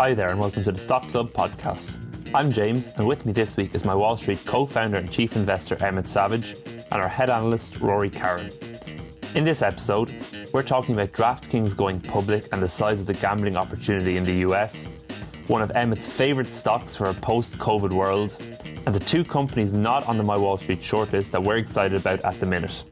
Hi there and welcome to the Stock Club podcast. I'm James and with me this week is my Wall Street co-founder and chief investor Emmett Savage and our head analyst Rory Carroll. In this episode, we're talking about DraftKings going public and the size of the gambling opportunity in the US, one of Emmett's favourite stocks for a post COVID world, and the two companies not on the My Wall Street shortlist that we're excited about at the minute.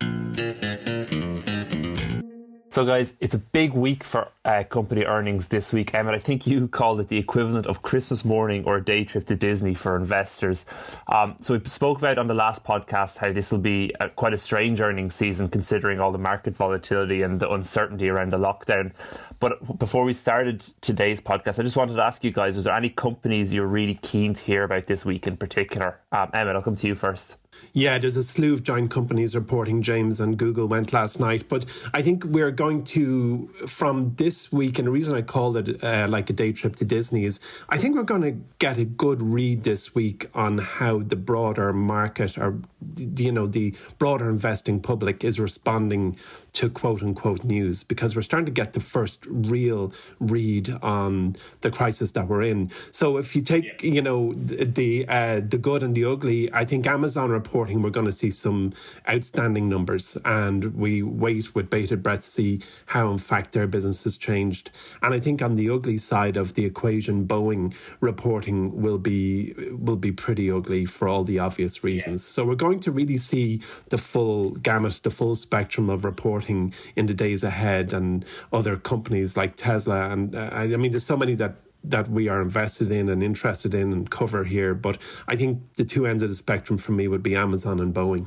So, guys, it's a big week for uh, company earnings this week. Emmett, I think you called it the equivalent of Christmas morning or a day trip to Disney for investors. Um, so, we spoke about on the last podcast how this will be a, quite a strange earnings season considering all the market volatility and the uncertainty around the lockdown. But before we started today's podcast, I just wanted to ask you guys was there any companies you're really keen to hear about this week in particular? Um, Emmett, I'll come to you first. Yeah, there's a slew of giant companies reporting. James and Google went last night, but I think we're going to from this week, and the reason I called it uh, like a day trip to Disney is I think we're going to get a good read this week on how the broader market or you know the broader investing public is responding to quote unquote news because we're starting to get the first real read on the crisis that we're in. So if you take you know the uh, the good and the ugly, I think Amazon reporting we're going to see some outstanding numbers, and we wait with bated breath to see how in fact their business has changed. And I think on the ugly side of the equation, Boeing reporting will be will be pretty ugly for all the obvious reasons. Yeah. So we're going to really see the full gamut, the full spectrum of reporting in the days ahead, and other companies like Tesla. And uh, I mean, there's so many that that we are invested in and interested in and cover here. But I think the two ends of the spectrum for me would be Amazon and Boeing.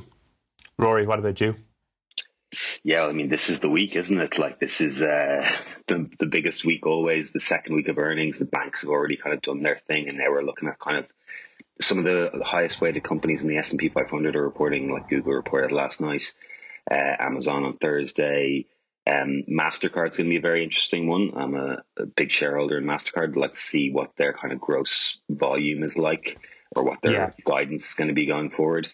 Rory, what about you? Yeah, I mean, this is the week, isn't it? Like, this is uh, the the biggest week always. The second week of earnings, the banks have already kind of done their thing, and now we're looking at kind of some of the highest weighted companies in the S and P 500 are reporting. Like Google reported last night, uh, Amazon on Thursday. Um, Mastercard's going to be a very interesting one. I'm a, a, big shareholder in Mastercard. I'd like to see what their kind of gross volume is like, or what their yeah. guidance is going to be going forward.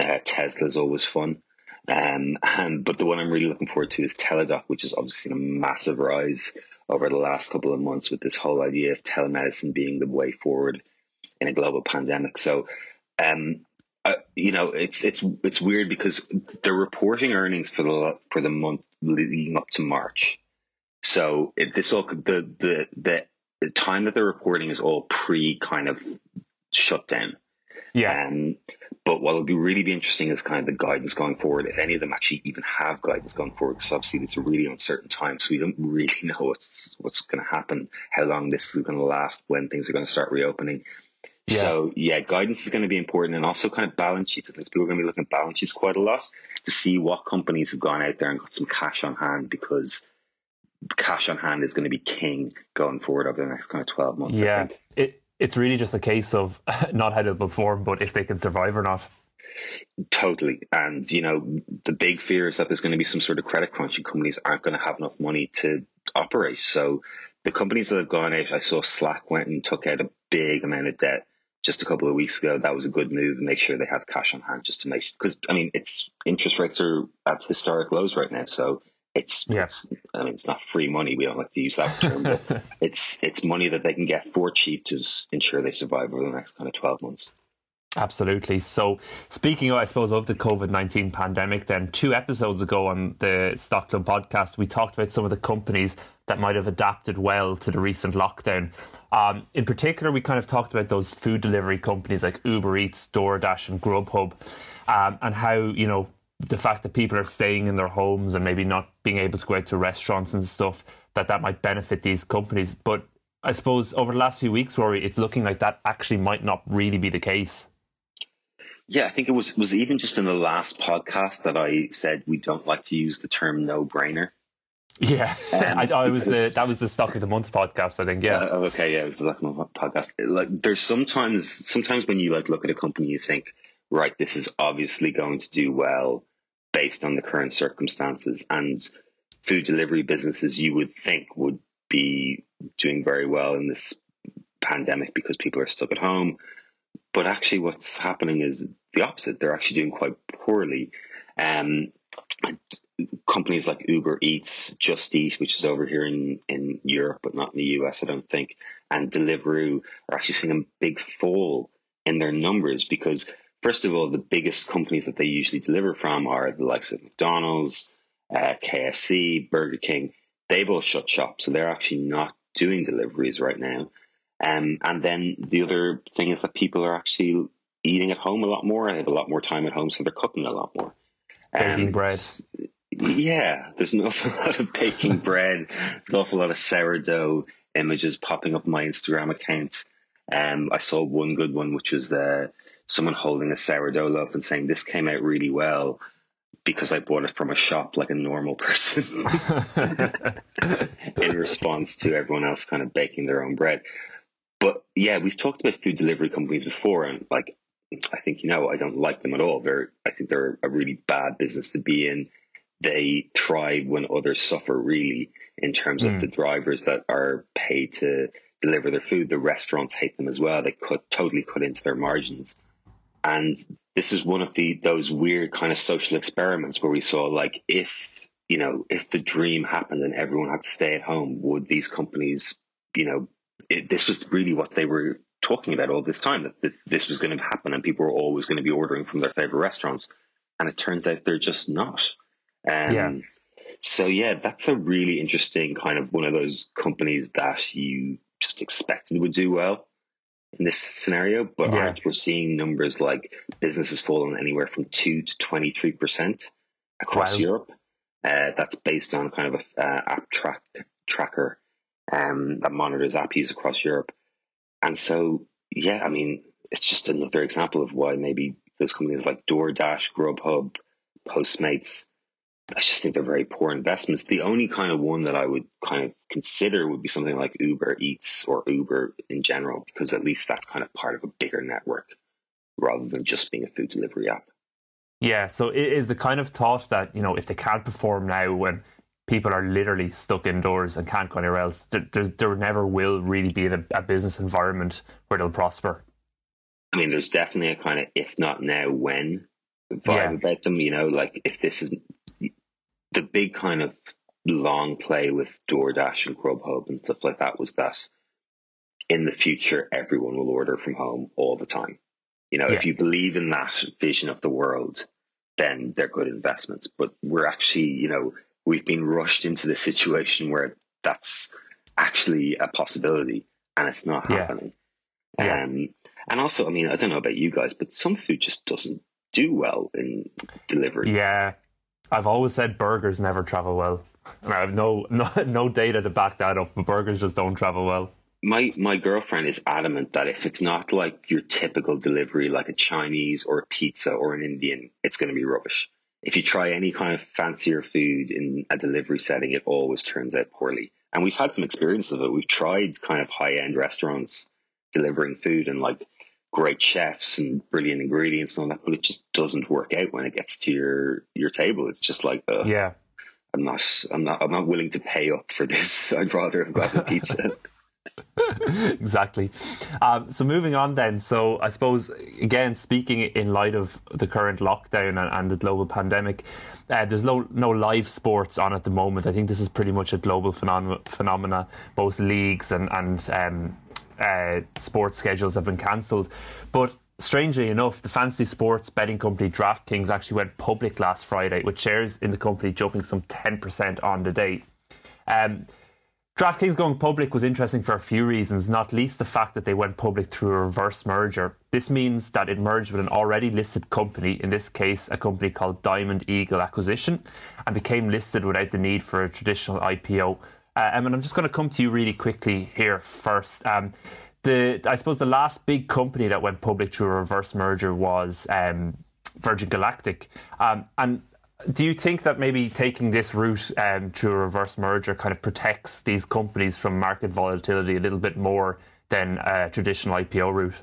Uh, Tesla's always fun. Um, and but the one I'm really looking forward to is Teladoc, which has obviously seen a massive rise over the last couple of months with this whole idea of telemedicine being the way forward in a global pandemic. So, um, uh, you know, it's it's it's weird because they're reporting earnings for the for the month leading up to March. So it, this all the the the time that they're reporting is all pre kind of shutdown. Yeah. Um, but what will be really be interesting is kind of the guidance going forward, if any of them actually even have guidance going forward, because obviously it's a really uncertain time, so we don't really know what's what's going to happen, how long this is going to last, when things are going to start reopening. Yeah. So yeah, guidance is going to be important, and also kind of balance sheets. I think people are going to be looking at balance sheets quite a lot to see what companies have gone out there and got some cash on hand because cash on hand is going to be king going forward over the next kind of twelve months. Yeah, it it's really just a case of not how to perform, but if they can survive or not. Totally. And, you know, the big fear is that there's going to be some sort of credit crunch and companies aren't going to have enough money to operate. So the companies that have gone out, I saw Slack went and took out a big amount of debt just a couple of weeks ago. That was a good move to make sure they have cash on hand just to make, because, I mean, it's interest rates are at historic lows right now. So it's, yeah. it's I mean it's not free money. We don't like to use that term, but it's it's money that they can get for cheap to ensure they survive over the next kind of twelve months. Absolutely. So, speaking, of, I suppose, of the COVID 19 pandemic, then two episodes ago on the Stock Club podcast, we talked about some of the companies that might have adapted well to the recent lockdown. Um, in particular, we kind of talked about those food delivery companies like Uber Eats, DoorDash, and Grubhub, um, and how, you know, the fact that people are staying in their homes and maybe not being able to go out to restaurants and stuff, that that might benefit these companies. But I suppose over the last few weeks, Rory, it's looking like that actually might not really be the case. Yeah, I think it was was even just in the last podcast that I said we don't like to use the term no brainer. Yeah, um, I, I was the that was the stock of the month podcast. I think. Yeah. Uh, okay. Yeah, it was the stock of the month podcast. Like, there's sometimes sometimes when you like look at a company, you think, right, this is obviously going to do well based on the current circumstances, and food delivery businesses you would think would be doing very well in this pandemic because people are stuck at home. But actually, what's happening is the opposite. They're actually doing quite poorly. Um, companies like Uber Eats, Just Eat, which is over here in, in Europe, but not in the US, I don't think, and Deliveroo are actually seeing a big fall in their numbers because, first of all, the biggest companies that they usually deliver from are the likes of McDonald's, uh, KFC, Burger King. They've all shut shop, so they're actually not doing deliveries right now. Um, and then the other thing is that people are actually eating at home a lot more. They have a lot more time at home, so they're cooking a lot more. Baking um, bread. Yeah, there's an awful lot of baking bread. There's an awful lot of sourdough images popping up on my Instagram account. Um, I saw one good one, which was uh, someone holding a sourdough loaf and saying, "This came out really well." because I bought it from a shop like a normal person in response to everyone else kind of baking their own bread. But yeah, we've talked about food delivery companies before, and like I think you know, I don't like them at all. They're I think they're a really bad business to be in. They thrive when others suffer, really, in terms mm. of the drivers that are paid to deliver their food. The restaurants hate them as well. They cut totally cut into their margins. And this is one of the those weird kind of social experiments where we saw like if you know if the dream happened and everyone had to stay at home, would these companies you know it, this was really what they were talking about all this time that th- this was going to happen and people were always going to be ordering from their favorite restaurants, and it turns out they're just not. Um, yeah. So yeah, that's a really interesting kind of one of those companies that you just expected would do well in this scenario, but yeah. we're seeing numbers like businesses falling anywhere from two to twenty three percent across wow. Europe. Uh, that's based on kind of a uh, app track tracker um, that monitors app use across Europe. And so, yeah, I mean, it's just another example of why maybe those companies like DoorDash, Grubhub, Postmates, I just think they're very poor investments. The only kind of one that I would kind of consider would be something like Uber Eats or Uber in general, because at least that's kind of part of a bigger network rather than just being a food delivery app. Yeah, so it is the kind of thought that, you know, if they can't perform now when people are literally stuck indoors and can't go anywhere else, there, there never will really be a, a business environment where they'll prosper. I mean, there's definitely a kind of if not now, when vibe yeah. about them. You know, like if this is the big kind of long play with DoorDash and Grubhub and stuff like that was that in the future, everyone will order from home all the time. You know, yeah. if you believe in that vision of the world, then they're good investments. But we're actually, you know, we've been rushed into the situation where that's actually a possibility and it's not happening. Yeah. Um, and also, I mean, I don't know about you guys, but some food just doesn't do well in delivery. Yeah. I've always said burgers never travel well. And I have no, no no data to back that up, but burgers just don't travel well. My my girlfriend is adamant that if it's not like your typical delivery, like a Chinese or a pizza or an Indian, it's going to be rubbish. If you try any kind of fancier food in a delivery setting, it always turns out poorly. And we've had some experiences of it. We've tried kind of high end restaurants delivering food, and like great chefs and brilliant ingredients and all that, but it just doesn't work out when it gets to your your table. It's just like, uh, yeah, I'm not, I'm not, I'm not willing to pay up for this. I'd rather have got the pizza. exactly. Um, so moving on then. So I suppose again, speaking in light of the current lockdown and, and the global pandemic, uh, there's no no live sports on at the moment. I think this is pretty much a global phenom- phenomena. Both leagues and and um, uh, sports schedules have been cancelled. But strangely enough, the fantasy sports betting company DraftKings actually went public last Friday, with shares in the company jumping some 10% on the day. Um, DraftKings going public was interesting for a few reasons, not least the fact that they went public through a reverse merger. This means that it merged with an already listed company, in this case, a company called Diamond Eagle Acquisition, and became listed without the need for a traditional IPO. Uh, and I'm just going to come to you really quickly here first. Um, the I suppose the last big company that went public through a reverse merger was um, Virgin Galactic, um, and do you think that maybe taking this route um, through a reverse merger kind of protects these companies from market volatility a little bit more than a traditional IPO route?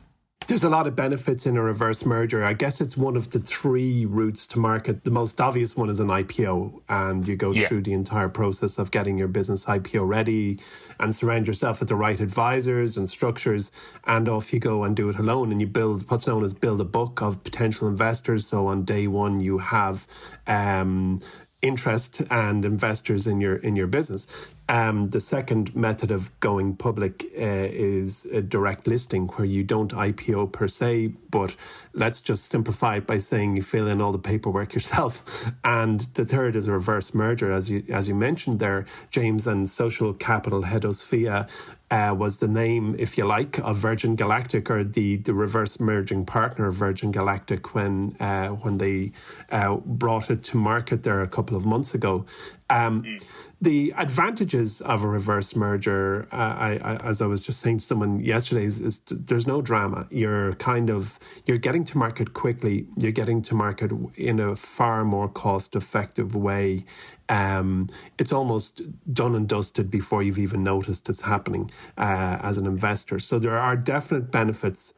There's a lot of benefits in a reverse merger. I guess it's one of the three routes to market. The most obvious one is an IPO, and you go yeah. through the entire process of getting your business IPO ready and surround yourself with the right advisors and structures, and off you go and do it alone. And you build what's known as build a book of potential investors. So on day one, you have um, interest and investors in your in your business. Um, the second method of going public uh, is a direct listing, where you don't IPO per se, but let's just simplify it by saying you fill in all the paperwork yourself. And the third is a reverse merger, as you as you mentioned there, James, and Social Capital Hedosophia uh, was the name, if you like, of Virgin Galactic or the, the reverse merging partner of Virgin Galactic when uh, when they uh, brought it to market there a couple of months ago. Um, mm the advantages of a reverse merger, uh, I, I, as I was just saying to someone yesterday, is, is, there's no drama. You're kind of you're getting to market quickly. You're getting to market in a far more cost effective way. Um, it's almost done and dusted before you've even noticed it's happening uh, as an investor. So there are definite benefits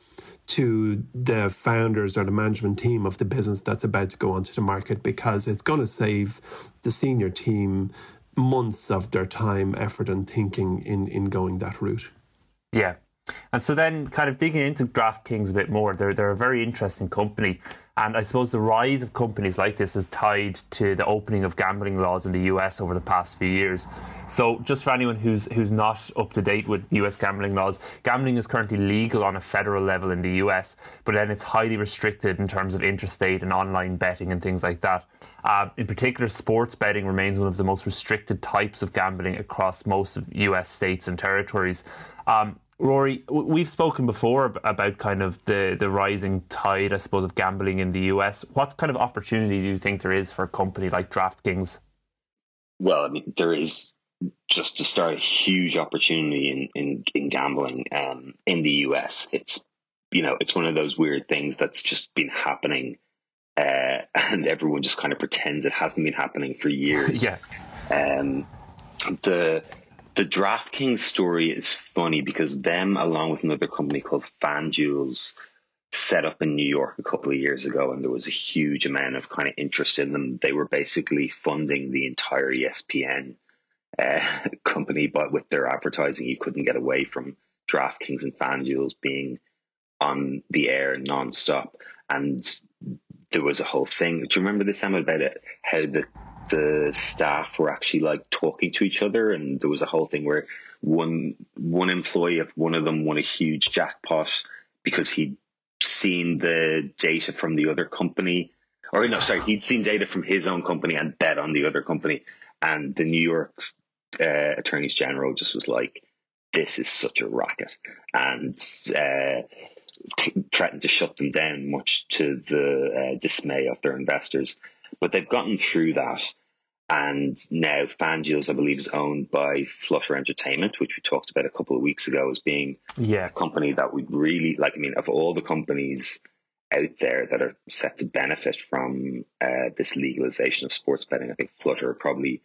to the founders or the management team of the business that's about to go onto the market because it's going to save the senior team months of their time, effort, and thinking in in going that route. Yeah. And so then, kind of digging into DraftKings a bit more, they're, they're a very interesting company. And I suppose the rise of companies like this is tied to the opening of gambling laws in the US over the past few years. So, just for anyone who's who's not up to date with US gambling laws, gambling is currently legal on a federal level in the US, but then it's highly restricted in terms of interstate and online betting and things like that. Uh, in particular, sports betting remains one of the most restricted types of gambling across most of US states and territories. Um, Rory, we've spoken before about kind of the, the rising tide, I suppose, of gambling in the US. What kind of opportunity do you think there is for a company like DraftKings? Well, I mean, there is just to start a huge opportunity in, in, in gambling um, in the US. It's, you know, it's one of those weird things that's just been happening uh, and everyone just kind of pretends it hasn't been happening for years. yeah. Um, the the DraftKings story is funny because them, along with another company called FanDuels, set up in New York a couple of years ago, and there was a huge amount of kind of interest in them. They were basically funding the entire ESPN uh, company, but with their advertising, you couldn't get away from DraftKings and FanDuels being on the air nonstop. And there was a whole thing. Do you remember this, Emmett, about it? How the the staff were actually like talking to each other, and there was a whole thing where one one employee of one of them won a huge jackpot because he'd seen the data from the other company, or no, sorry, he'd seen data from his own company and bet on the other company, and the New York uh, attorneys general just was like, "This is such a racket," and. Uh, threatened to shut them down, much to the uh, dismay of their investors. But they've gotten through that. And now FanDuels, I believe, is owned by Flutter Entertainment, which we talked about a couple of weeks ago as being yeah. a company that would really like. I mean, of all the companies out there that are set to benefit from uh, this legalization of sports betting, I think Flutter are probably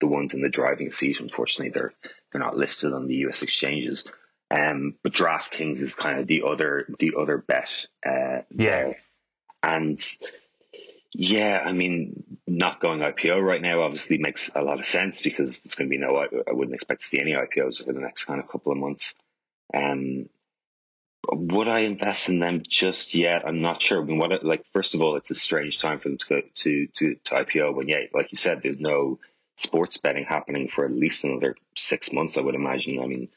the ones in the driving seat. Unfortunately, they're they're not listed on the U.S. exchanges. Um, but DraftKings is kind of the other the other bet. Uh, yeah, there. and yeah, I mean, not going IPO right now obviously makes a lot of sense because there's going to be no. I, wouldn't expect to see any IPOs over the next kind of couple of months. Um, would I invest in them just yet? I'm not sure. I mean, what like first of all, it's a strange time for them to go to to, to IPO when yeah, like you said, there's no sports betting happening for at least another six months. I would imagine. I mean,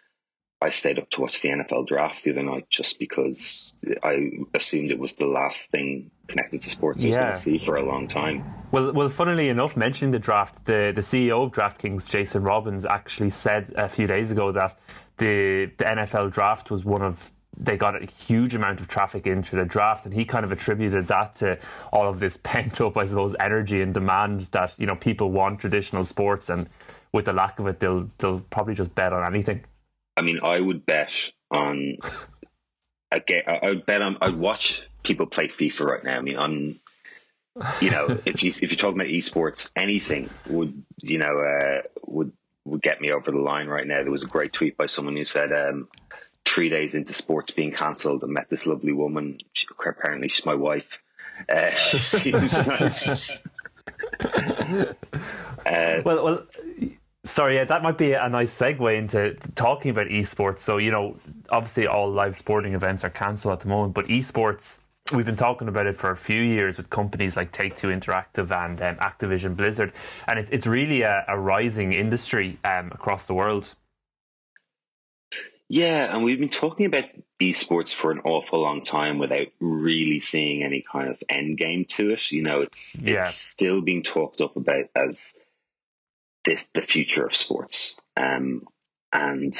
I stayed up to watch the NFL draft the other night just because I assumed it was the last thing connected to sports I was going to see for a long time. Well, well, funnily enough, mentioning the draft, the, the CEO of DraftKings, Jason Robins, actually said a few days ago that the the NFL draft was one of they got a huge amount of traffic into the draft, and he kind of attributed that to all of this pent up, I suppose, energy and demand that you know people want traditional sports, and with the lack of it, they'll they'll probably just bet on anything. I mean, I would bet on a game. I would bet on. I'd watch people play FIFA right now. I mean, I'm you know, if you if you're talking about esports, anything would you know uh, would would get me over the line right now. There was a great tweet by someone who said, um, three days into sports being cancelled, I met this lovely woman. She, apparently, she's my wife. Uh, seems nice. uh, well, well, sorry, yeah, that might be a nice segue into talking about esports. So, you know, obviously all live sporting events are cancelled at the moment, but esports we've been talking about it for a few years with companies like Take Two Interactive and um, Activision Blizzard, and it's it's really a, a rising industry um, across the world. Yeah, and we've been talking about esports for an awful long time without really seeing any kind of end game to it. You know, it's yeah. it's still being talked up about as this the future of sports, um, and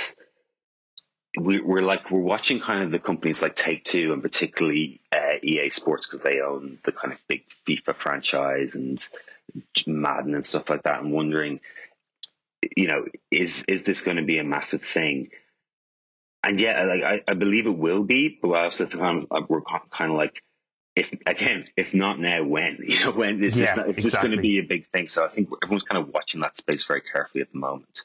we, are like we're watching kind of the companies like Take Two and particularly uh, EA Sports because they own the kind of big FIFA franchise and Madden and stuff like that, and wondering, you know, is is this going to be a massive thing? And yeah, like I, I believe it will be, but I also uh, we're kind of like, if again, if not now, when? You know, when is yeah, this, is exactly. this going to be a big thing? So I think everyone's kind of watching that space very carefully at the moment.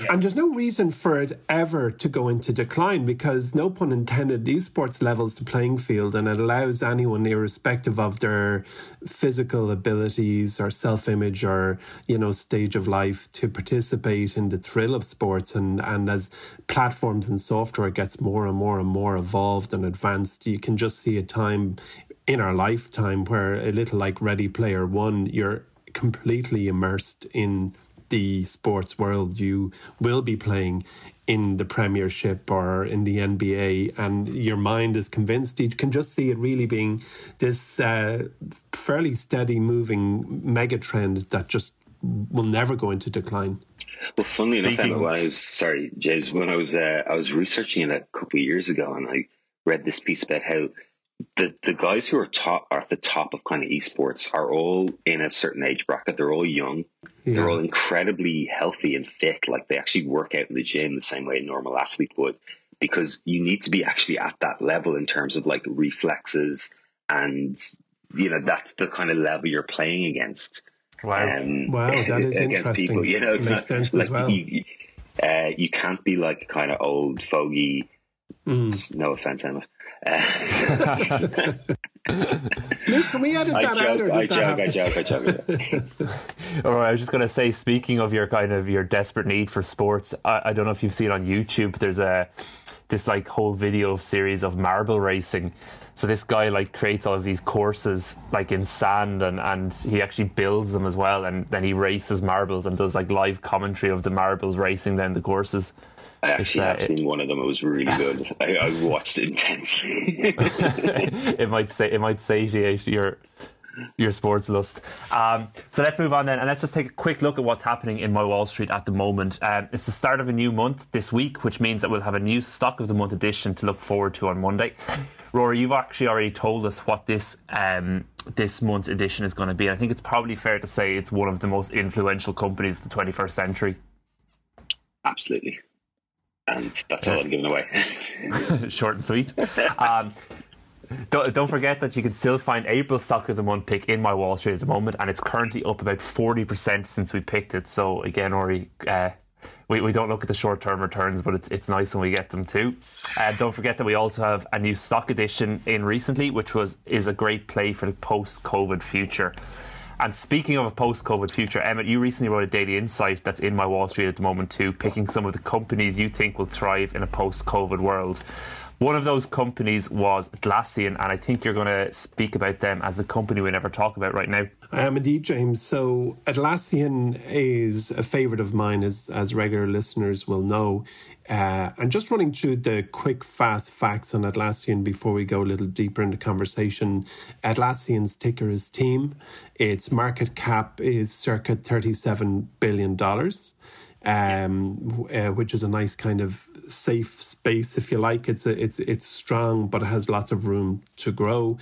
Yeah. And there's no reason for it ever to go into decline because, no pun intended, esports levels the playing field and it allows anyone, irrespective of their physical abilities or self image or, you know, stage of life, to participate in the thrill of sports. And, and as platforms and software gets more and more and more evolved and advanced, you can just see a time in our lifetime where a little like Ready Player One, you're completely immersed in the sports world, you will be playing in the Premiership or in the NBA, and your mind is convinced. You can just see it really being this uh, fairly steady moving mega trend that just will never go into decline. Well, funnily Speaking enough, when I was sorry, James, when I was uh, I was researching it a couple of years ago, and I read this piece about how the the guys who are top are at the top of kind of esports are all in a certain age bracket. They're all young. Yeah. They're all incredibly healthy and fit. Like they actually work out in the gym the same way a normal athlete would, because you need to be actually at that level in terms of like reflexes and you know that's the kind of level you're playing against. Wow! Um, wow, that is interesting. People, you know, makes not, sense like as well. You, uh, you can't be like kind of old fogey. Mm. No offense, Emmett Luke, can we edit that joke, out? Or I joke, I joke, I joke, I joke. All right, I was just going to say, speaking of your kind of your desperate need for sports, I, I don't know if you've seen on YouTube. There's a this like whole video series of marble racing. So this guy like creates all of these courses like in sand and, and he actually builds them as well and then he races marbles and does like live commentary of the marbles racing down the courses. I actually uh, have seen one of them. It was really good. I, I watched it intensely. it might say it might satiate your your sports lust. Um, so let's move on then, and let's just take a quick look at what's happening in my Wall Street at the moment. Um, it's the start of a new month this week, which means that we'll have a new stock of the month edition to look forward to on Monday. Rory, you've actually already told us what this um, this month's edition is going to be. I think it's probably fair to say it's one of the most influential companies of the 21st century. Absolutely and that's all I'm giving away. Short and sweet. Um, don't, don't forget that you can still find April's stock of the month pick in my Wall Street at the moment, and it's currently up about 40% since we picked it. So, again, Rory, uh, we, we don't look at the short term returns, but it's, it's nice when we get them too. Uh, don't forget that we also have a new stock edition in recently, which was is a great play for the post COVID future. And speaking of a post COVID future, Emmett, you recently wrote a daily insight that's in my Wall Street at the moment too, picking some of the companies you think will thrive in a post COVID world. One of those companies was Atlassian, and I think you're going to speak about them as the company we never talk about right now. I am indeed, James. So Atlassian is a favourite of mine, as as regular listeners will know. Uh, and just running through the quick, fast facts on Atlassian before we go a little deeper into conversation. Atlassian's ticker is Team. Its market cap is circa thirty-seven billion dollars um, uh, which is a nice kind of safe space, if you like. It's a, it's it's strong, but it has lots of room to grow.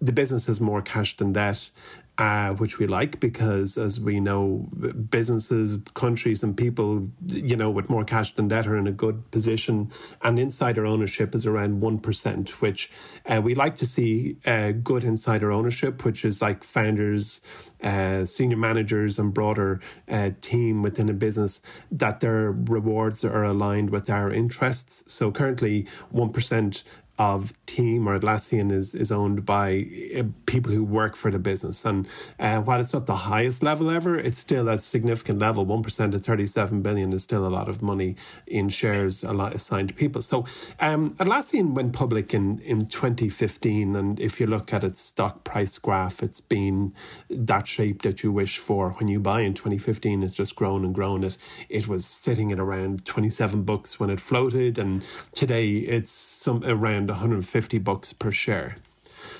The business has more cash than debt. Uh, which we like because, as we know, businesses, countries, and people, you know, with more cash than debt are in a good position. And insider ownership is around 1%, which uh, we like to see uh, good insider ownership, which is like founders, uh, senior managers, and broader uh, team within a business that their rewards are aligned with our interests. So currently, 1% of team or Atlassian is, is owned by uh, people who work for the business. And uh, while it's not the highest level ever, it's still a significant level. 1% of 37 billion is still a lot of money in shares a lot assigned to people. So um, Atlassian went public in, in 2015. And if you look at its stock price graph, it's been that shape that you wish for. When you buy in 2015, it's just grown and grown. It, it was sitting at around 27 bucks when it floated. And today it's some around around 150 bucks per share.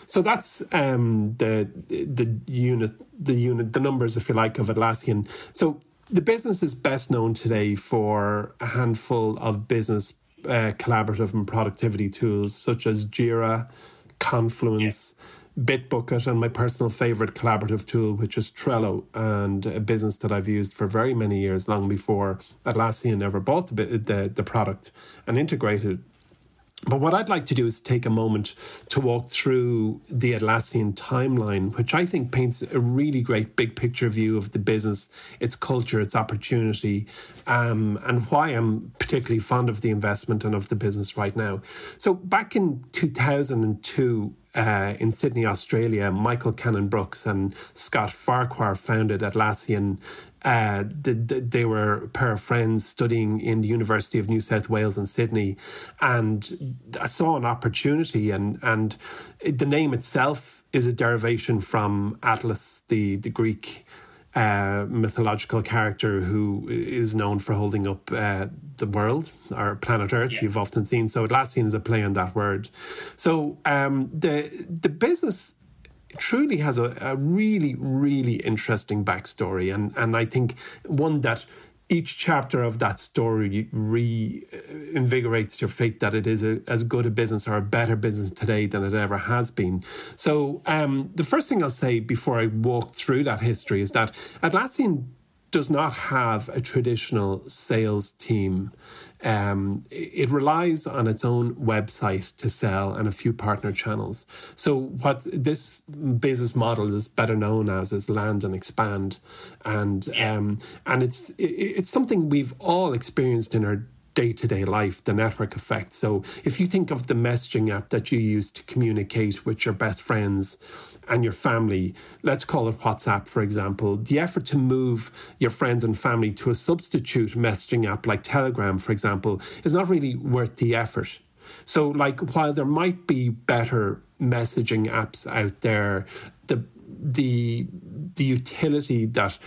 So that's um, the the unit the unit the numbers, if you like, of Atlassian. So the business is best known today for a handful of business uh, collaborative and productivity tools such as Jira, Confluence. Yeah. Bitbucket and my personal favorite collaborative tool, which is Trello, and a business that I've used for very many years, long before Atlassian ever bought the, the, the product and integrated but what I'd like to do is take a moment to walk through the Atlassian timeline, which I think paints a really great big picture view of the business, its culture, its opportunity, um, and why I'm particularly fond of the investment and of the business right now. So, back in 2002, uh, in Sydney, Australia, Michael Cannon Brooks and Scott Farquhar founded Atlassian uh, they, they were a pair of friends studying in the University of New South Wales in Sydney, and I saw an opportunity, and and the name itself is a derivation from Atlas, the the Greek uh, mythological character who is known for holding up uh, the world or planet Earth. Yeah. You've often seen so Atlassian is a play on that word. So um, the the business truly has a, a really, really interesting backstory, and and I think one that each chapter of that story reinvigorates your faith that it is a, as good a business or a better business today than it ever has been. So, um, the first thing I'll say before I walk through that history is that Atlassian does not have a traditional sales team. Um, it relies on its own website to sell and a few partner channels. So, what this business model is better known as is land and expand, and um, and it's it's something we've all experienced in our day to day life, the network effect. So, if you think of the messaging app that you use to communicate with your best friends and your family, let's call it WhatsApp, for example, the effort to move your friends and family to a substitute messaging app like Telegram, for example, is not really worth the effort. So, like, while there might be better messaging apps out there, the the utility that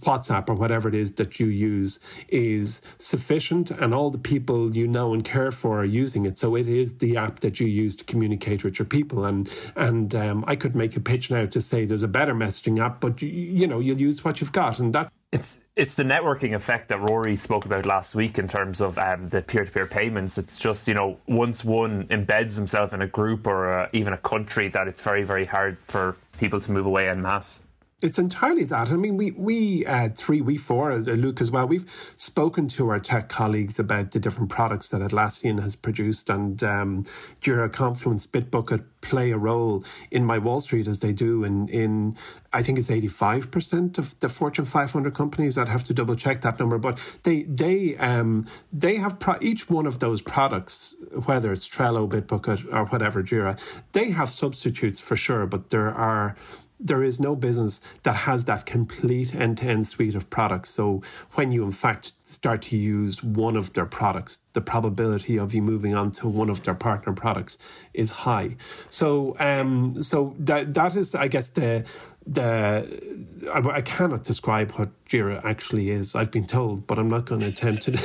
WhatsApp or whatever it is that you use is sufficient, and all the people you know and care for are using it. So it is the app that you use to communicate with your people. And and um, I could make a pitch now to say there's a better messaging app, but you, you know you'll use what you've got, and that it's it's the networking effect that Rory spoke about last week in terms of um, the peer to peer payments. It's just you know once one embeds himself in a group or uh, even a country, that it's very very hard for people to move away en masse. It's entirely that. I mean, we we uh, three, we four, uh, Luke as well. We've spoken to our tech colleagues about the different products that Atlassian has produced, and um, Jira, Confluence, Bitbucket play a role in my Wall Street as they do in in I think it's eighty five percent of the Fortune five hundred companies. I'd have to double check that number, but they they um, they have pro- each one of those products, whether it's Trello, Bitbucket, or whatever Jira, they have substitutes for sure, but there are there is no business that has that complete end to end suite of products. So when you, in fact, start to use one of their products, the probability of you moving on to one of their partner products is high. So, um, so that that is, I guess, the the I, I, cannot describe what Jira actually is. I've been told, but I'm not going to attempt it.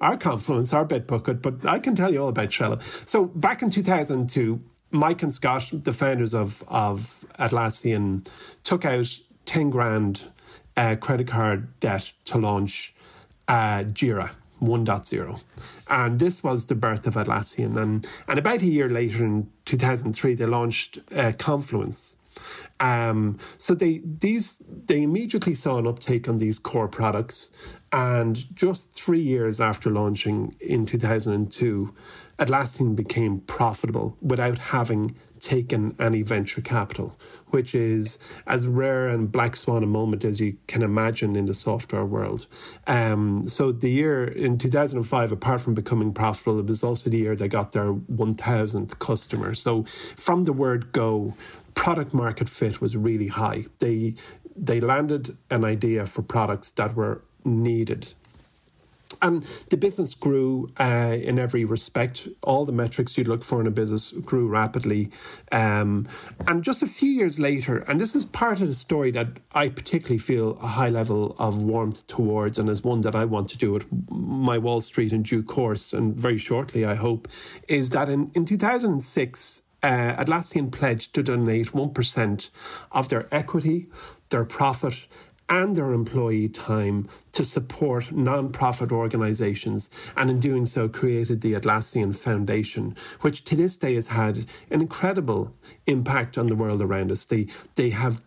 our Confluence, our Bitbucket, but I can tell you all about Trello. So back in 2002 Mike and Scott, the founders of, of Atlassian, took out 10 grand uh, credit card debt to launch uh, Jira 1.0. And this was the birth of Atlassian. And, and about a year later, in 2003, they launched uh, Confluence. Um, so they these they immediately saw an uptake on these core products, and just three years after launching in 2002, Atlassian became profitable without having taken any venture capital, which is as rare and black swan a moment as you can imagine in the software world. Um, so the year in 2005, apart from becoming profitable, it was also the year they got their 1,000th customer. So from the word go, product market fit was really high. They they landed an idea for products that were needed and the business grew uh, in every respect. All the metrics you'd look for in a business grew rapidly. Um, and just a few years later, and this is part of the story that I particularly feel a high level of warmth towards, and is one that I want to do at my Wall Street in due course, and very shortly, I hope, is that in, in 2006, uh, Atlassian pledged to donate 1% of their equity, their profit, and their employee time to support non-profit organizations and in doing so created the Atlassian Foundation which to this day has had an incredible impact on the world around us. They they have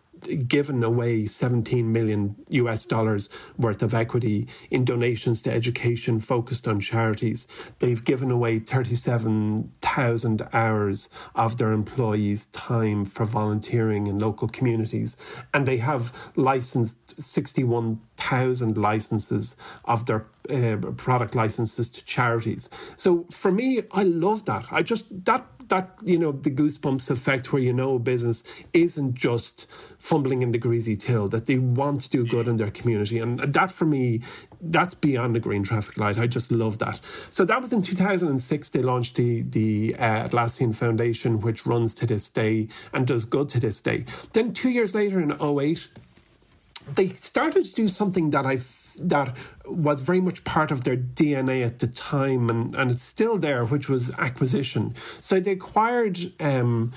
given away 17 million US dollars worth of equity in donations to education focused on charities. They've given away 37,000 hours of their employees' time for volunteering in local communities. And they have licensed 61,000 licenses of their uh, product licenses to charities. So for me, I love that. I just, that that you know the goosebumps effect where you know business isn't just fumbling in the greasy till that they want to do good in their community. And that for me that's beyond the green traffic light. I just love that. So that was in 2006 they launched the the uh, atlassian foundation which runs to this day and does good to this day. Then two years later in 08 they started to do something that I that was very much part of their DNA at the time, and, and it's still there, which was acquisition. So they acquired um,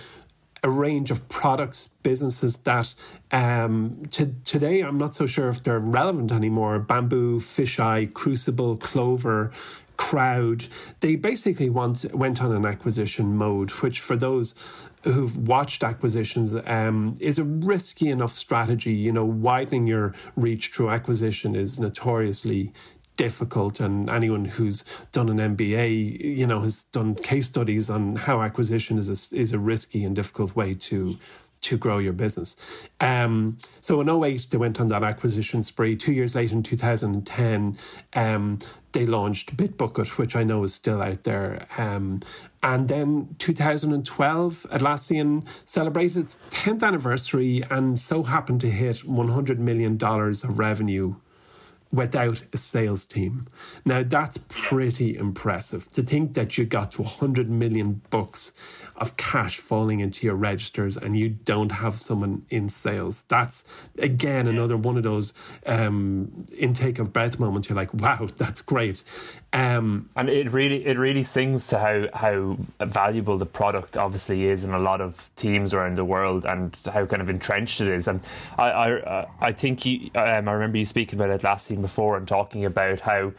a range of products, businesses that um, to, today I'm not so sure if they're relevant anymore. Bamboo, Fisheye, Crucible, Clover, Crowd. They basically want, went on an acquisition mode, which for those who've watched acquisitions um, is a risky enough strategy. You know, widening your reach through acquisition is notoriously difficult and anyone who's done an MBA you know has done case studies on how acquisition is a, is a risky and difficult way to to grow your business. Um, so in 08, they went on that acquisition spree. Two years later, in 2010, um, they launched Bitbucket, which I know is still out there. Um, and then 2012, Atlassian celebrated its 10th anniversary and so happened to hit $100 million of revenue without a sales team. Now that's pretty impressive to think that you got to 100 million bucks of cash falling into your registers and you don't have someone in sales. That's again another one of those um, intake of breath moments. You're like, wow, that's great. Um, and it really it really sings to how how valuable the product obviously is in a lot of teams around the world and how kind of entrenched it is. And I I, I think you, um, I remember you speaking about it last Atlassian before and talking about how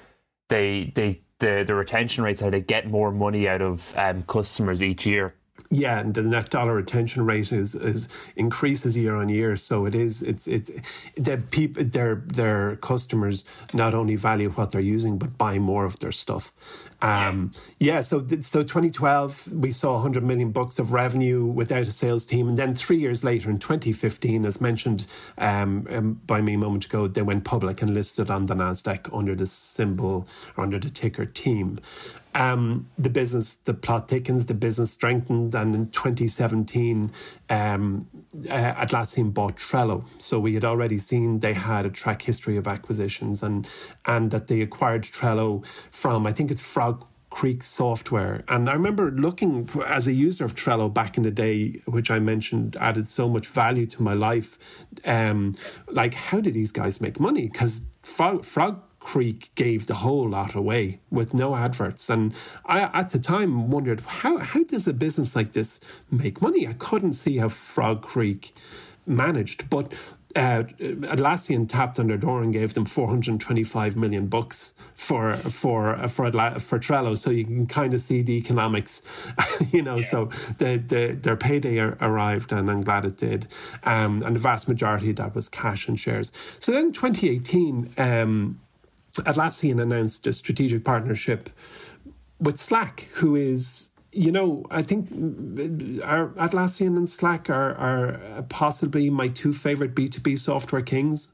they they the the retention rates how they get more money out of um, customers each year yeah, and the net dollar retention rate is is increases year on year. So it is it's it's the people their their customers not only value what they're using but buy more of their stuff. Um, yeah, so so 2012 we saw 100 million bucks of revenue without a sales team, and then three years later in 2015, as mentioned um, um, by me a moment ago, they went public and listed on the Nasdaq under the symbol or under the ticker team um, the business, the plot thickens, the business strengthened, and in 2017, um, uh, Atlassian bought Trello. So we had already seen they had a track history of acquisitions, and and that they acquired Trello from I think it's Fog Creek software. And I remember looking as a user of Trello back in the day, which I mentioned added so much value to my life. Um, like, how did these guys make money? Because Fog, Fog Creek gave the whole lot away with no adverts. And I, at the time, wondered how, how does a business like this make money? I couldn't see how Fog Creek managed. But uh, Atlassian tapped on their door and gave them 425 million bucks for for for for Trello. So you can kind of see the economics, you know. Yeah. So the, the their payday arrived, and I'm glad it did. Um, and the vast majority of that was cash and shares. So then, 2018, um, Atlassian announced a strategic partnership with Slack, who is you know, I think our Atlassian and Slack are are possibly my two favorite B two B software kings.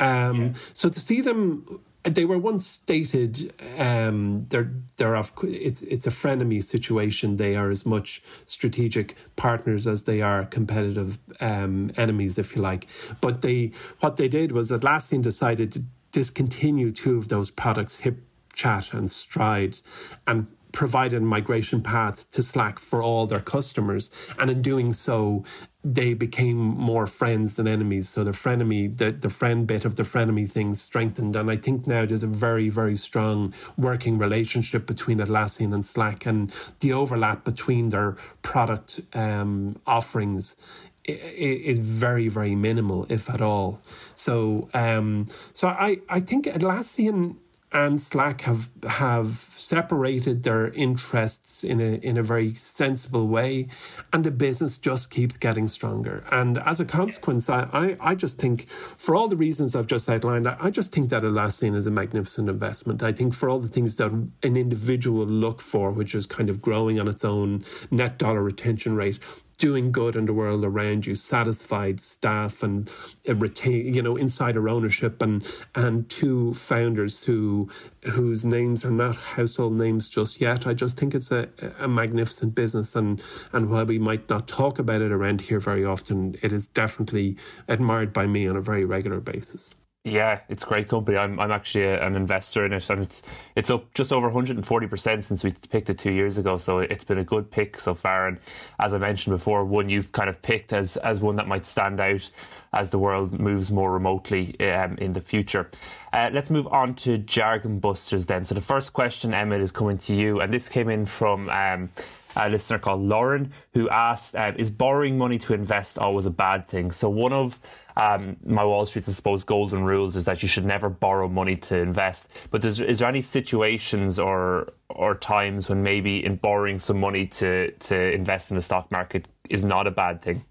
Um, yeah. So to see them, they were once stated um, they're they're of it's it's a frenemy situation. They are as much strategic partners as they are competitive um, enemies, if you like. But they what they did was Atlassian decided to discontinue two of those products, HipChat and Stride, and provided a migration path to Slack for all their customers. And in doing so, they became more friends than enemies. So the frenemy, the, the friend bit of the frenemy thing strengthened. And I think now there's a very, very strong working relationship between Atlassian and Slack and the overlap between their product um, offerings is very very minimal if at all so um so i i think atlassian and Slack have have separated their interests in a in a very sensible way, and the business just keeps getting stronger. And as a consequence, I, I, I just think, for all the reasons I've just outlined, I, I just think that Atlassian is a magnificent investment. I think for all the things that an individual look for, which is kind of growing on its own net dollar retention rate, doing good in the world around you, satisfied staff and uh, retain, you know, insider ownership and and two founders who whose names are not household names just yet. I just think it's a, a magnificent business and and while we might not talk about it around here very often, it is definitely admired by me on a very regular basis. Yeah, it's a great company. I'm I'm actually a, an investor in it, and it's it's up just over 140 percent since we picked it two years ago. So it's been a good pick so far. And as I mentioned before, one you've kind of picked as as one that might stand out as the world moves more remotely um, in the future. Uh, let's move on to jargon busters then. So the first question, Emmett, is coming to you, and this came in from. Um, a listener called Lauren who asked, uh, "Is borrowing money to invest always a bad thing?" So one of um, my Wall Street's, I suppose, golden rules is that you should never borrow money to invest. But is there any situations or or times when maybe in borrowing some money to to invest in the stock market is not a bad thing?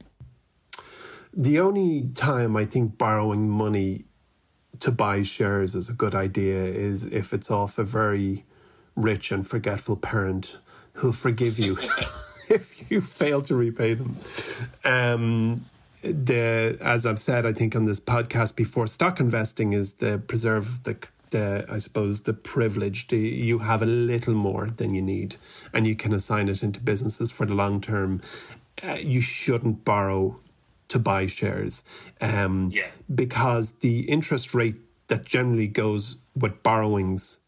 The only time I think borrowing money to buy shares is a good idea is if it's off a very rich and forgetful parent who'll forgive you if you fail to repay them. Um, the as I've said, I think on this podcast before, stock investing is the preserve the the I suppose the privilege. The, you have a little more than you need, and you can assign it into businesses for the long term. Uh, you shouldn't borrow to buy shares, um, yeah. because the interest rate that generally goes with borrowings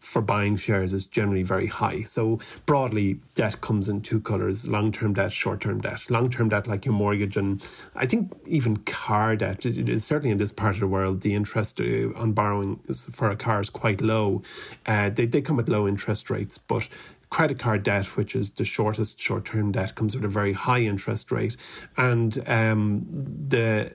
for buying shares is generally very high. So broadly, debt comes in two colors: long-term debt, short-term debt. Long-term debt, like your mortgage, and I think even car debt. It is certainly in this part of the world, the interest uh, on borrowing for a car is quite low. Uh, they they come at low interest rates, but credit card debt, which is the shortest short-term debt, comes with a very high interest rate, and um, the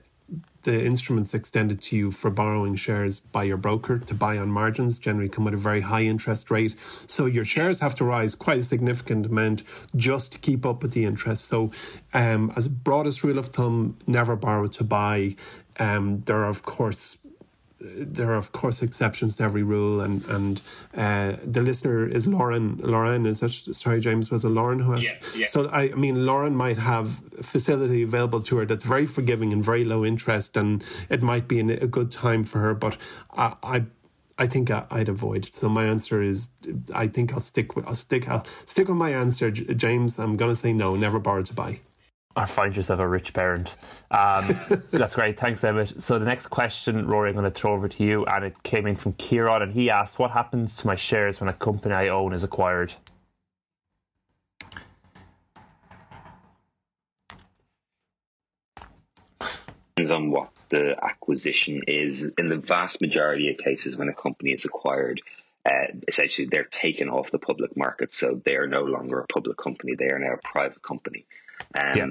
the instruments extended to you for borrowing shares by your broker to buy on margins generally come with a very high interest rate. So your shares have to rise quite a significant amount just to keep up with the interest. So, um, as a broadest rule of thumb, never borrow to buy. Um, there are, of course, there are of course exceptions to every rule, and and uh, the listener is Lauren. Lauren is such. sorry, James was a Lauren who has. Yeah, yeah. So I, I mean, Lauren might have facility available to her that's very forgiving and very low interest, and it might be a good time for her. But I, I I think I, would avoid. So my answer is, I think I'll stick with I'll stick I'll stick with my answer, James. I'm going to say no. Never borrow to buy or find yourself a rich parent. Um, that's great. Thanks, Emmett. So the next question, Rory, I'm going to throw over to you, and it came in from Kieran, and he asked, "What happens to my shares when a company I own is acquired?" Depends on what the acquisition is. In the vast majority of cases, when a company is acquired, uh, essentially they're taken off the public market, so they are no longer a public company; they are now a private company. Um, yeah.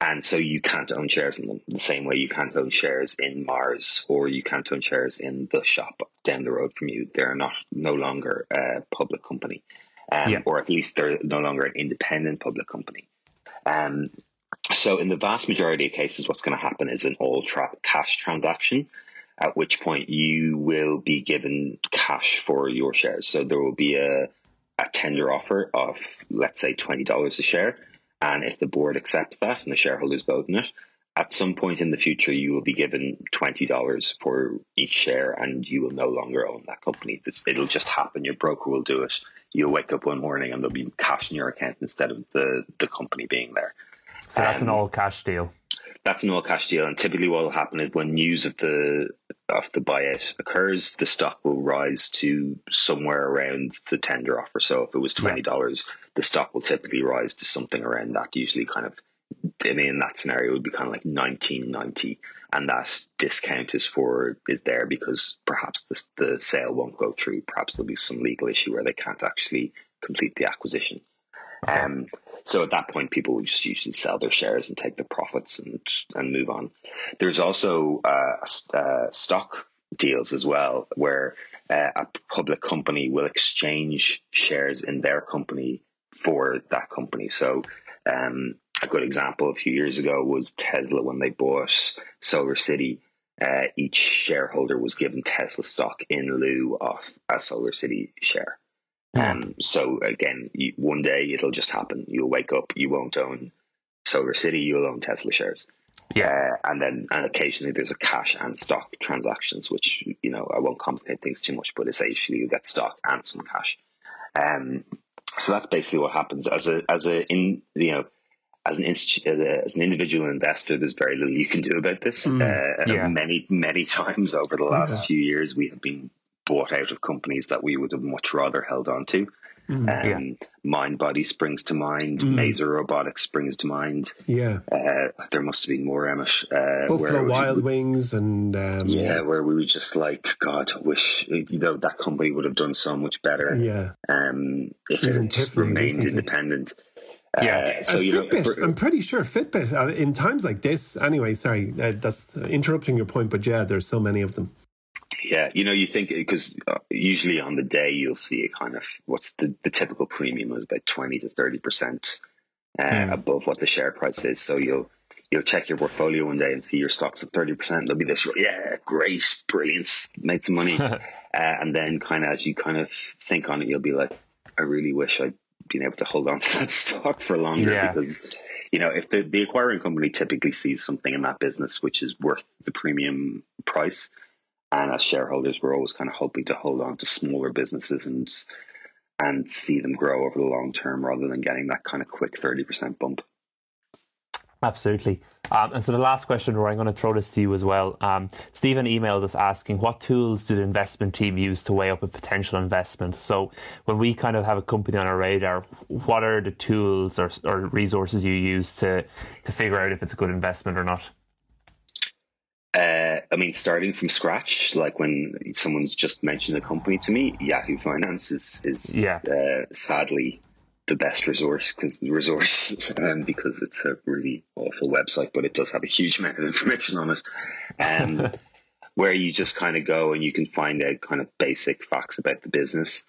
and so you can't own shares in them the same way you can't own shares in Mars or you can't own shares in the shop down the road from you. They're not no longer a public company, um, yeah. or at least they're no longer an independent public company. Um, so in the vast majority of cases, what's going to happen is an all tra- cash transaction, at which point you will be given cash for your shares. So there will be a, a tender offer of, let's say, $20 a share and if the board accepts that and the shareholders vote on it, at some point in the future, you will be given $20 for each share and you will no longer own that company. It'll just happen. Your broker will do it. You'll wake up one morning and there'll be cash in your account instead of the, the company being there. So that's um, an all cash deal. That's an all cash deal. And typically what will happen is when news of the of the buyout occurs, the stock will rise to somewhere around the tender offer. So if it was twenty dollars, yeah. the stock will typically rise to something around that. Usually, kind of, I mean, in that scenario, it would be kind of like nineteen ninety, and that discount is for is there because perhaps the the sale won't go through. Perhaps there'll be some legal issue where they can't actually complete the acquisition. Um, so at that point, people just usually sell their shares and take the profits and and move on. There's also uh, uh, stock deals as well, where uh, a public company will exchange shares in their company for that company. So um, a good example a few years ago was Tesla when they bought Solar City. Uh, each shareholder was given Tesla stock in lieu of a Solar City share. Um, so again, you, one day it'll just happen. You'll wake up, you won't own Solar City, you'll own Tesla shares. Yeah, uh, and then and occasionally there's a cash and stock transactions, which you know I won't complicate things too much, but essentially you get stock and some cash. Um, so that's basically what happens as a as a in you know as an as, a, as, an individual investor. There's very little you can do about this. Mm, uh, yeah. Many many times over the last yeah. few years, we have been bought out of companies that we would have much rather held on to. Mm, um, yeah. Mindbody springs to mind. Mm. Mazor Robotics springs to mind. Yeah, uh, there must have been more, Emmett. Uh, Buffalo Wild we, Wings and um, yeah, where we were just like, God, I wish you know that company would have done so much better. Yeah, um, if Even it just remained recently. independent. Uh, yeah, uh, so you Fitbit, know, for, I'm pretty sure Fitbit uh, in times like this. Anyway, sorry, uh, that's interrupting your point, but yeah, there's so many of them. Yeah, you know, you think because uh, usually on the day you'll see a kind of what's the, the typical premium is about twenty to thirty percent uh, mm. above what the share price is. So you'll you'll check your portfolio one day and see your stocks at thirty percent. There'll be this, yeah, great, brilliant, made some money, uh, and then kind of as you kind of think on it, you'll be like, I really wish I'd been able to hold on to that stock for longer yeah. because you know if the, the acquiring company typically sees something in that business which is worth the premium price and as shareholders, we're always kind of hoping to hold on to smaller businesses and and see them grow over the long term rather than getting that kind of quick 30% bump. Absolutely. Um, and so the last question, Rory, I'm going to throw this to you as well. Um, Stephen emailed us asking, what tools did the investment team use to weigh up a potential investment? So when we kind of have a company on our radar, what are the tools or, or resources you use to, to figure out if it's a good investment or not? Uh, I mean, starting from scratch, like when someone's just mentioned a company to me, Yahoo Finance is, is yeah. uh, sadly the best resource because resource um, because it's a really awful website, but it does have a huge amount of information on it, and um, where you just kind of go and you can find out kind of basic facts about the business.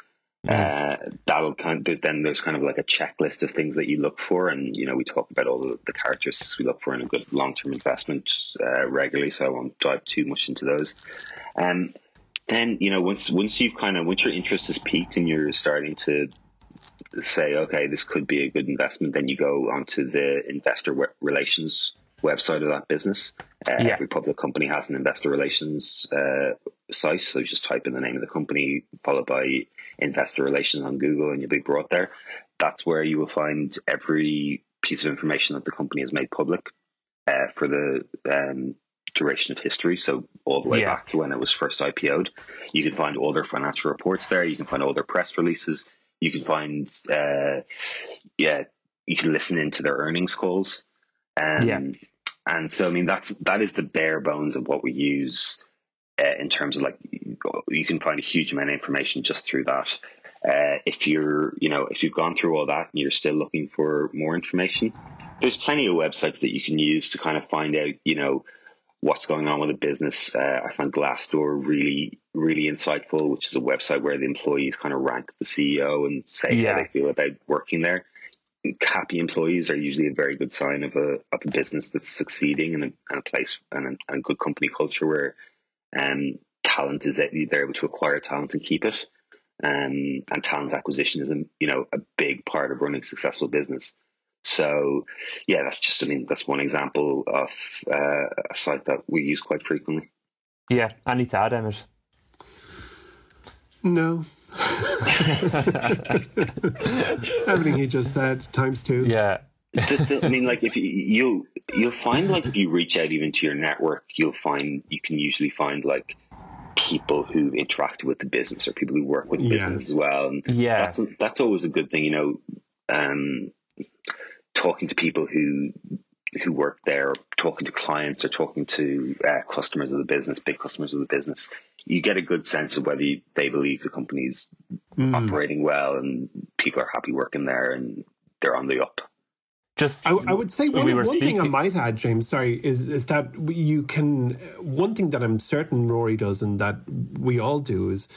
Uh, that'll kind of, there's then there's kind of like a checklist of things that you look for, and you know we talk about all the, characteristics we look for in a good long term investment uh, regularly, so I won't dive too much into those. Um, then you know once once you've kind of once your interest is piqued and you're starting to say okay this could be a good investment, then you go onto the investor relations website of that business. Uh, yeah. Every public company has an investor relations uh, site, so you just type in the name of the company followed by investor relations on Google, and you'll be brought there. That's where you will find every piece of information that the company has made public uh, for the um, duration of history. So all the way yeah. back to when it was first IPO'd. You can find all their financial reports there. You can find all their press releases. You can find, uh, yeah, you can listen into their earnings calls. Um, yeah. And so, I mean, that's that is the bare bones of what we use uh, in terms of like you can find a huge amount of information just through that. Uh, if you're, you know, if you've gone through all that and you're still looking for more information, there's plenty of websites that you can use to kind of find out, you know, what's going on with a business. Uh, I found Glassdoor really, really insightful, which is a website where the employees kind of rank the CEO and say yeah. how they feel about working there. Happy employees are usually a very good sign of a of a business that's succeeding and a, and a place and a, and a, good company culture where um, talent is they're able to acquire talent and keep it. Um, and talent acquisition is a you know a big part of running a successful business. So, yeah, that's just, I mean, that's one example of uh, a site that we use quite frequently. Yeah, I need to add, Emmett. No. Everything he just said times two. Yeah. I mean, like if you, you'll you'll find like if you reach out even to your network, you'll find you can usually find like people who interact with the business or people who work with business as well. And yeah, that's that's always a good thing, you know. Um, talking to people who who work there, talking to clients or talking to uh, customers of the business, big customers of the business, you get a good sense of whether they believe the company's mm. operating well and people are happy working there and they're on the up. Just I, I would say one, we one thing I might add, James, sorry, is is that you can one thing that I'm certain Rory does and that we all do is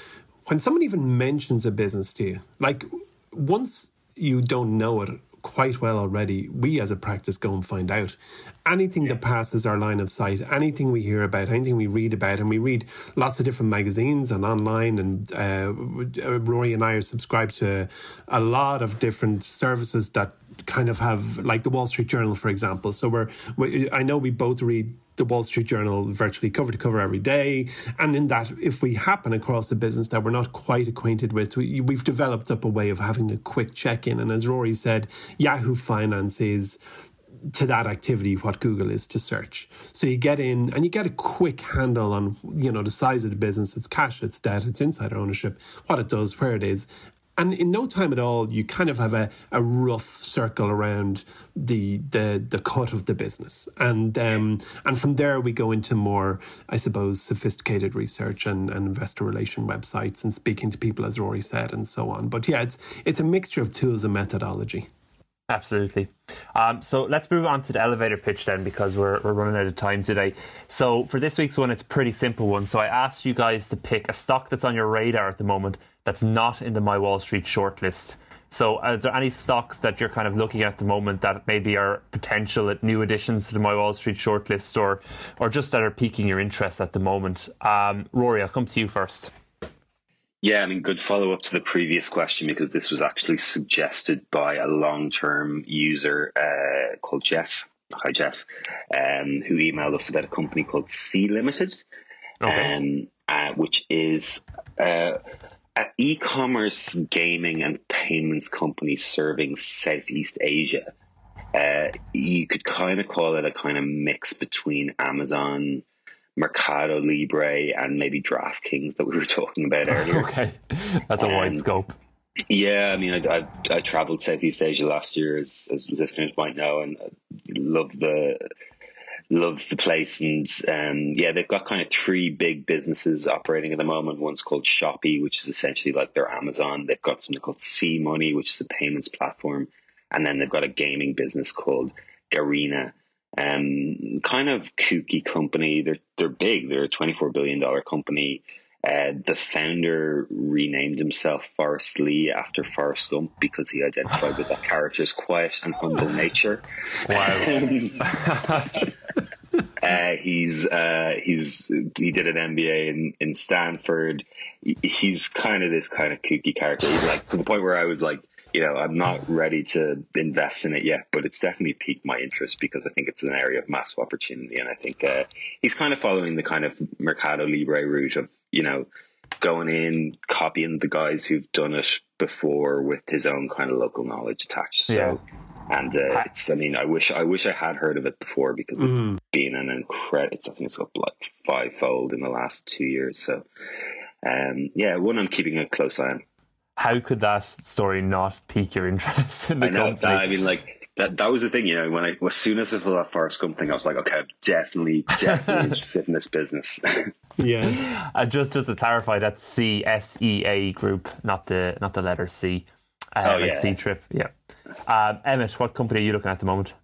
when someone even mentions a business to you, like once you don't know it quite well already. We as a practice go and find out. Anything that passes our line of sight, anything we hear about, anything we read about, and we read lots of different magazines and online. And uh, Rory and I are subscribed to a lot of different services that kind of have like the Wall Street Journal, for example. So we're, we, I know we both read the Wall Street Journal virtually cover to cover every day. And in that, if we happen across a business that we're not quite acquainted with, we, have developed up a way of having a quick check in. And as Rory said, Yahoo Finance is to that activity what Google is to search. So you get in and you get a quick handle on you know the size of the business, its cash, its debt, its insider ownership, what it does, where it is, and in no time at all, you kind of have a, a rough circle around the the the cut of the business, and um, and from there we go into more, I suppose, sophisticated research and, and investor relation websites and speaking to people, as Rory said, and so on. But yeah, it's it's a mixture of tools and methodology. Absolutely. Um, so let's move on to the elevator pitch then, because we're, we're running out of time today. So for this week's one, it's a pretty simple one. So I asked you guys to pick a stock that's on your radar at the moment that's not in the My Wall Street shortlist. So, is there any stocks that you're kind of looking at the moment that maybe are potential new additions to the My Wall Street shortlist, or or just that are piquing your interest at the moment? Um, Rory, I'll come to you first. Yeah, I mean, good follow up to the previous question because this was actually suggested by a long term user uh, called Jeff. Hi, Jeff, um, who emailed us about a company called Sea Limited, okay. um, uh, which is uh, e-commerce gaming and payments company serving Southeast Asia. Uh, you could kind of call it a kind of mix between Amazon, Mercado Libre, and maybe DraftKings that we were talking about earlier. okay, that's a um, wide scope. Yeah, I mean, I, I, I traveled Southeast Asia last year, as, as listeners might know, and I love the love the place. And um, yeah, they've got kind of three big businesses operating at the moment. One's called Shopee, which is essentially like their Amazon. They've got something called Sea Money, which is a payments platform. And then they've got a gaming business called Garena. Um, kind of kooky company. They're they're big. They're a twenty four billion dollar company. Uh, the founder renamed himself Forrest Li after Forrest Gump because he identified with that character's quiet and humble nature. Wow. uh, he's uh, he's he did an MBA in, in Stanford. He's kind of this kind of kooky character. He's like to the point where I would like you know, I'm not ready to invest in it yet, but it's definitely piqued my interest because I think it's an area of massive opportunity. And I think uh, he's kind of following the kind of Mercado Libre route of, you know, going in, copying the guys who've done it before with his own kind of local knowledge attached. So, yeah. and uh, it's, I mean, I wish, I wish I had heard of it before because it's mm. been an incredible, it's, I think it's up like fivefold in the last two years. So, um, yeah, one I'm keeping a close eye on how could that story not pique your interest in the I know, company? That, I mean, like that. That was the thing, you know. When I as soon as I saw that Forrest Gump thing, I was like, okay, I'm definitely, definitely interested in this business. yeah. And just just to clarify, that's C S E A Group, not the not the letter C. Uh, oh like yeah. C Trip. Yeah. Um, Emmett, what company are you looking at the moment?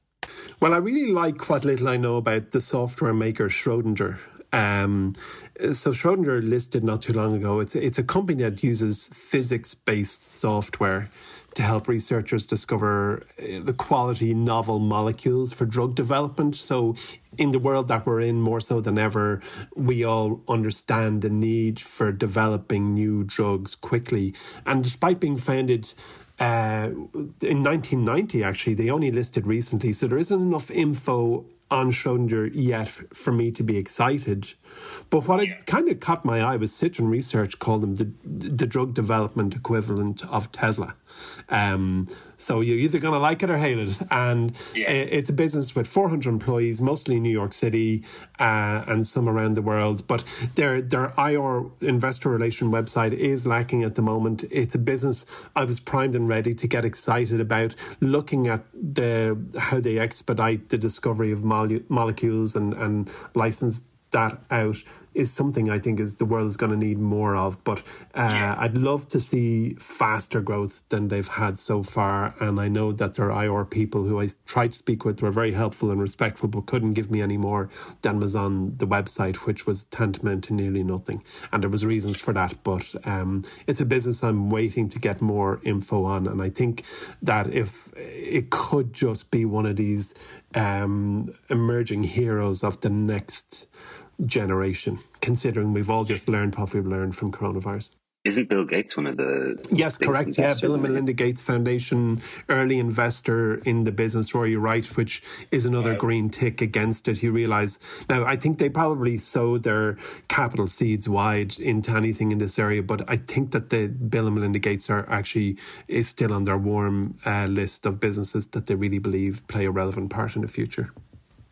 Well, I really like what little I know about the software maker Schrodinger. Um, so Schrodinger listed not too long ago. It's it's a company that uses physics based software to help researchers discover uh, the quality novel molecules for drug development. So, in the world that we're in, more so than ever, we all understand the need for developing new drugs quickly. And despite being founded uh, in 1990, actually, they only listed recently, so there isn't enough info on Schrodinger yet for me to be excited. But what yeah. kind of caught my eye was Citron Research called them the, the drug development equivalent of Tesla. Um, so you're either going to like it or hate it. And yeah. it's a business with 400 employees, mostly in New York City uh, and some around the world. But their their IR investor relation website is lacking at the moment. It's a business I was primed and ready to get excited about, looking at the how they expedite the discovery of mole- molecules and and license that out is something I think is the world is going to need more of. But uh, yeah. I'd love to see faster growth than they've had so far. And I know that there are IR people who I tried to speak with were very helpful and respectful, but couldn't give me any more than was on the website, which was tantamount to nearly nothing. And there was reasons for that, but um, it's a business I'm waiting to get more info on. And I think that if it could just be one of these um, emerging heroes of the next generation, considering we've all just learned what we've learned from coronavirus. Isn't Bill Gates one of the yes, correct? Yeah, Bill and Melinda Gates Foundation, early investor in the business. Rory Wright, which is another green tick against it. You realise now. I think they probably sowed their capital seeds wide into anything in this area, but I think that the Bill and Melinda Gates are actually is still on their warm uh, list of businesses that they really believe play a relevant part in the future.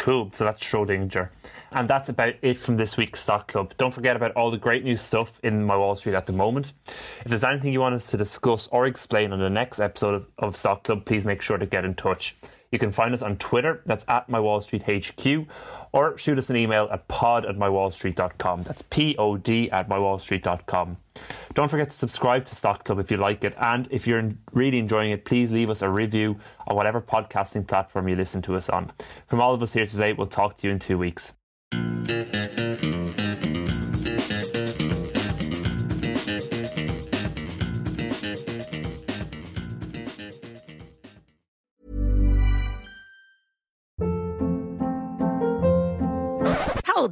Cool. So that's Schrodinger. And that's about it from this week's Stock Club. Don't forget about all the great new stuff in my Wall Street at the moment. If there's anything you want us to discuss or explain on the next episode of, of Stock Club, please make sure to get in touch. You can find us on Twitter, that's at my Wall Street HQ, or shoot us an email at pod at mywallstreet.com. That's P O D at mywallstreet.com. Don't forget to subscribe to Stock Club if you like it, and if you're really enjoying it, please leave us a review on whatever podcasting platform you listen to us on. From all of us here today, we'll talk to you in two weeks.